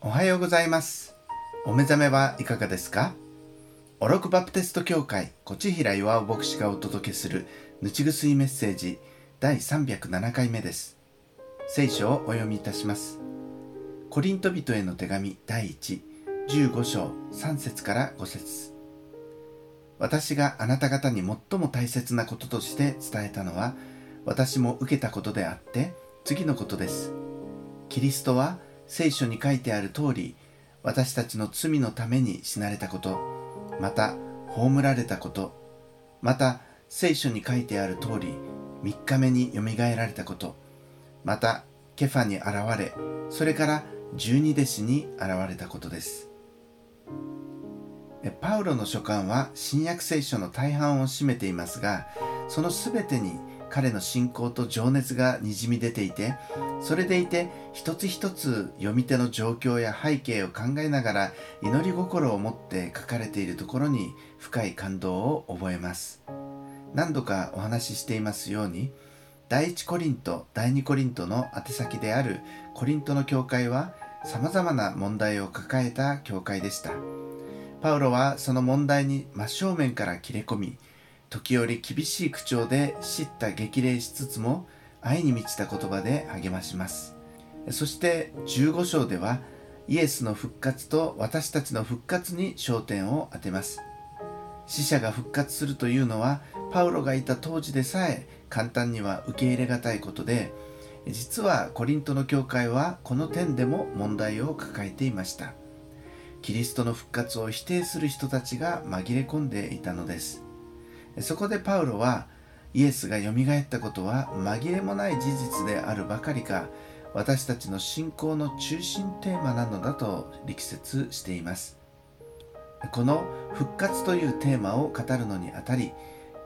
おはようございます。お目覚めはいかがですか？オロクバプテスト教会コチヒラ岩尾牧師がお届けするぬちぐすいメッセージ第307回目です。聖書をお読みいたします。コリント人への手紙第115章3節から5節。私があなた方に最も大切なこととして伝えたのは私も受けたことであって次のことです。キリストは聖書に書いてある通り私たちの罪のために死なれたことまた葬られたことまた聖書に書いてある通り3日目によみがえられたことまたケファに現れそれから十二弟子に現れたことです。パウロの書簡は新約聖書の大半を占めていますがその全てに彼の信仰と情熱がにじみ出ていてそれでいて一つ一つ読み手の状況や背景を考えながら祈り心を持って書かれているところに深い感動を覚えます。何度かお話ししていますように第一コリント第二コリントの宛先であるコリントの教会は様々な問題を抱えた教会でした。パウロはその問題に真正面から切れ込み時折厳しい口調で叱咤激励しつつも愛に満ちた言葉で励まします。そして15章ではイエスの復活と私たちの復活に焦点を当てます。死者が復活するというのはパウロがいた当時でさえ簡単には受け入れがたいことで実はコリントの教会はこの点でも問題を抱えていました。キリストの復活を否定する人たちが紛れ込んでいたのです。そこでパウロはイエスがよみがえったことは紛れもない事実であるばかりか私たちの信仰の中心テーマなのだと力説しています。この復活というテーマを語るのにあたり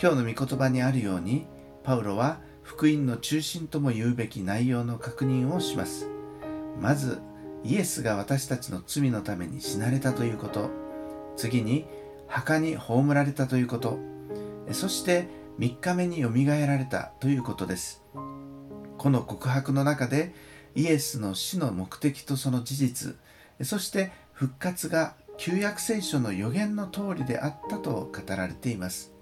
今日の御言葉にあるようにパウロは福音の中心とも言うべき内容の確認をします。まずイエスが私たちの罪のために死なれたということ。次に墓に葬られたということ。そして3日目によみがえられたということです。この告白の中でイエスの死の目的とその事実そして復活が旧約聖書の予言の通りであったと語られています。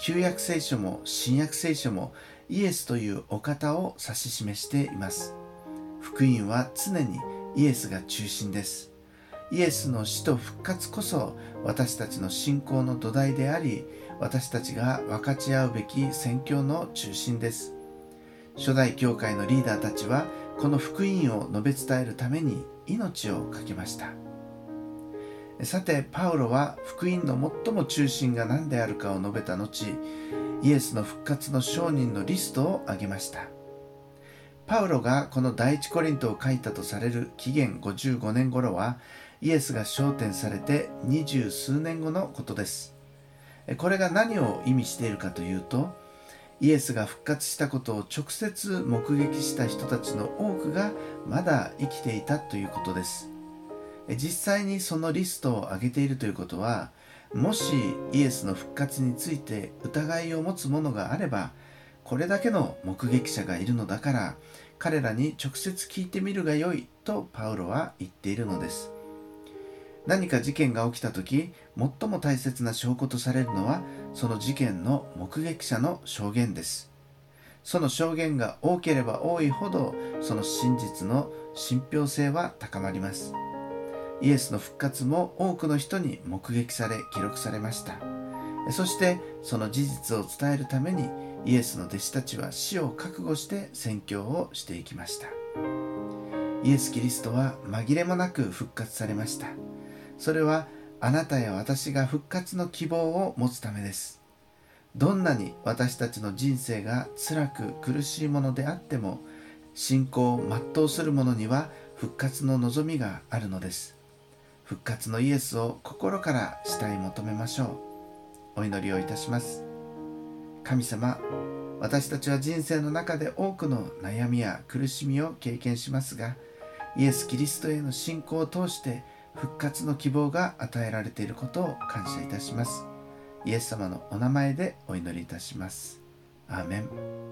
旧約聖書も新約聖書もイエスというお方を指し示しています。福音は常にイエスが中心です。イエスの死と復活こそ私たちの信仰の土台であり私たちが分かち合うべき宣教の中心です。初代教会のリーダーたちはこの福音を述べ伝えるために命を懸けました。さてパウロは福音の最も中心が何であるかを述べた後イエスの復活の証人のリストを挙げました。パウロがこの第一コリントを書いたとされる紀元55年頃はイエスが昇天されて二十数年後のことです。これが何を意味しているかというとイエスが復活したことを直接目撃した人たちの多くがまだ生きていたということです。実際にそのリストを挙げているということはもしイエスの復活について疑いを持つ者があればこれだけの目撃者がいるのだから彼らに直接聞いてみるがよいとパウロは言っているのです。何か事件が起きた時最も大切な証拠とされるのはその事件の目撃者の証言です。その証言が多ければ多いほどその真実の信憑性は高まります。イエスの復活も多くの人に目撃され記録されました。そしてその事実を伝えるためにイエスの弟子たちは死を覚悟して宣教をしていきました。イエス・キリストは紛れもなく復活されました。それはあなたや私が復活の希望を持つためです。どんなに私たちの人生が辛く苦しいものであっても信仰を全うする者には復活の望みがあるのです。復活のイエスを心から慕い求めましょう。お祈りをいたします。神様私たちは人生の中で多くの悩みや苦しみを経験しますがイエス・キリストへの信仰を通して復活の希望が与えられていることを感謝いたします。イエス様のお名前でお祈りいたします。アーメン。